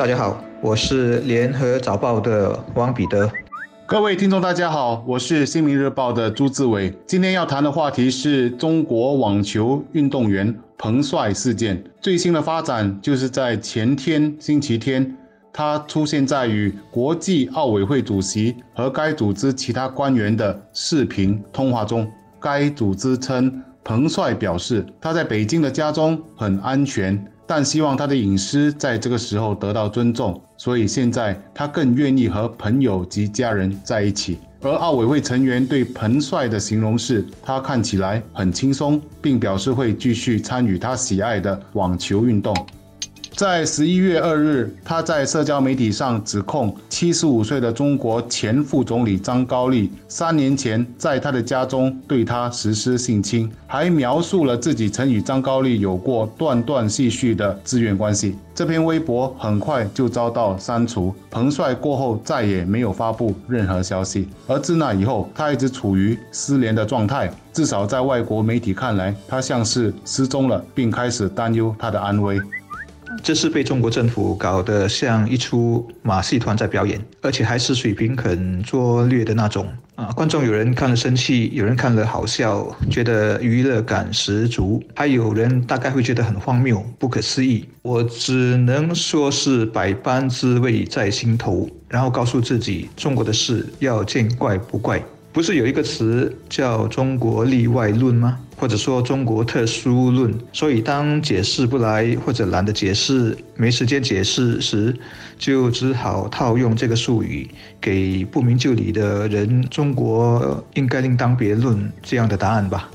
大家好，我是联合早报的汪彼得。各位听众，大家好，我是新民日报的朱志伟。今天要谈的话题是中国网球运动员彭帅事件。最新的发展就是在前天星期天，他出现在与国际奥委会主席和该组织其他官员的视频通话中。该组织称，彭帅表示他在北京的家中很安全。但希望他的隐私在这个时候得到尊重，所以现在他更愿意和朋友及家人在一起。而奥委会成员对彭帅的形容是，他看起来很轻松，并表示会继续参与他喜爱的网球运动。在十一月二日，他在社交媒体上指控七十五岁的中国前副总理张高丽三年前在他的家中对他实施性侵，还描述了自己曾与张高丽有过断断续续的自愿关系。这篇微博很快就遭到删除。彭帅过后再也没有发布任何消息，而自那以后，他一直处于失联的状态。至少在外国媒体看来，他像是失踪了，并开始担忧他的安危。这是被中国政府搞得像一出马戏团在表演，而且还是水平很拙劣的那种啊！观众有人看了生气，有人看了好笑，觉得娱乐感十足，还有人大概会觉得很荒谬、不可思议。我只能说是百般滋味在心头，然后告诉自己，中国的事要见怪不怪。不是有一个词叫“中国例外论”吗？或者说“中国特殊论”？所以当解释不来或者懒得解释、没时间解释时，就只好套用这个术语，给不明就里的人“中国应该另当别论”这样的答案吧。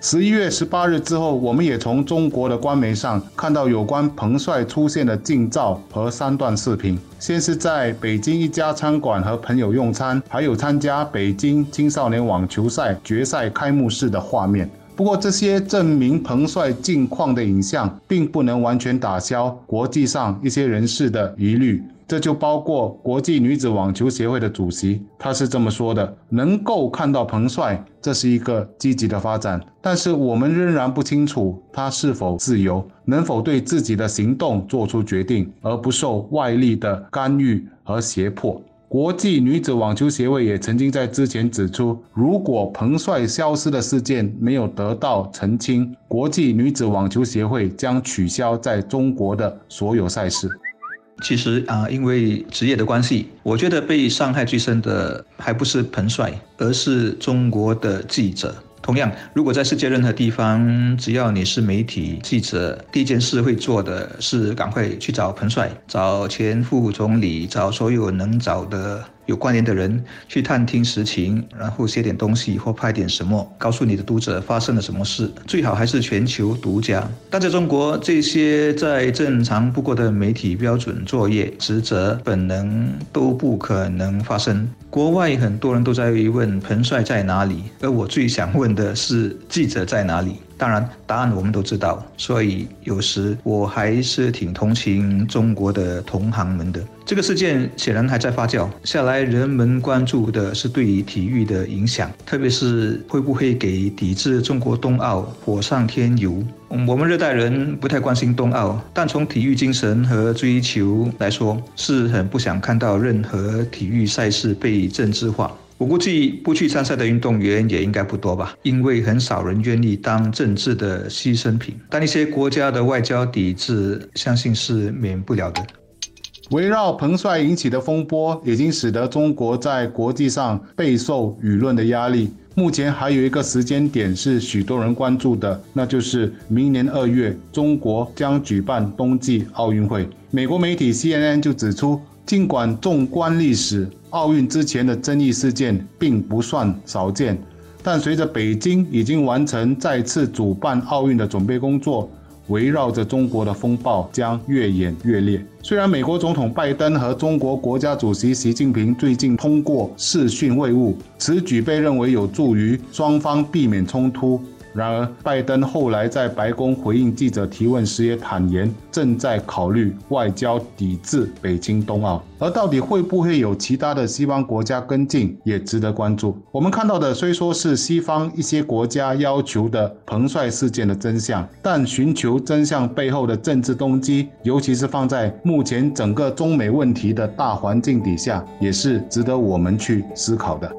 十一月十八日之后，我们也从中国的官媒上看到有关彭帅出现的近照和三段视频。先是在北京一家餐馆和朋友用餐，还有参加北京青少年网球赛决赛开幕式的画面。不过，这些证明彭帅近况的影像，并不能完全打消国际上一些人士的疑虑。这就包括国际女子网球协会的主席，他是这么说的：能够看到彭帅，这是一个积极的发展。但是我们仍然不清楚他是否自由，能否对自己的行动做出决定，而不受外力的干预和胁迫。国际女子网球协会也曾经在之前指出，如果彭帅消失的事件没有得到澄清，国际女子网球协会将取消在中国的所有赛事。其实啊，因为职业的关系，我觉得被伤害最深的还不是彭帅，而是中国的记者。同样，如果在世界任何地方，只要你是媒体记者，第一件事会做的是赶快去找彭帅，找前副总理，找所有能找的。有关联的人去探听实情，然后写点东西或拍点什么，告诉你的读者发生了什么事。最好还是全球独家。但在中国，这些再正常不过的媒体标准作业、职责、本能都不可能发生。国外很多人都在问彭帅在哪里，而我最想问的是记者在哪里。当然，答案我们都知道，所以有时我还是挺同情中国的同行们的。这个事件显然还在发酵下来，人们关注的是对于体育的影响，特别是会不会给抵制中国冬奥火上添油。我们热带人不太关心冬奥，但从体育精神和追求来说，是很不想看到任何体育赛事被政治化。我估计不去参赛的运动员也应该不多吧，因为很少人愿意当政治的牺牲品。但一些国家的外交抵制，相信是免不了的。围绕彭帅引起的风波，已经使得中国在国际上备受舆论的压力。目前还有一个时间点是许多人关注的，那就是明年二月，中国将举办冬季奥运会。美国媒体 CNN 就指出，尽管纵观历史，奥运之前的争议事件并不算少见，但随着北京已经完成再次主办奥运的准备工作，围绕着中国的风暴将越演越烈。虽然美国总统拜登和中国国家主席习近平最近通过视讯会晤，此举被认为有助于双方避免冲突。然而，拜登后来在白宫回应记者提问时也坦言，正在考虑外交抵制北京冬奥。而到底会不会有其他的西方国家跟进，也值得关注。我们看到的虽说是西方一些国家要求的彭帅事件的真相，但寻求真相背后的政治动机，尤其是放在目前整个中美问题的大环境底下，也是值得我们去思考的。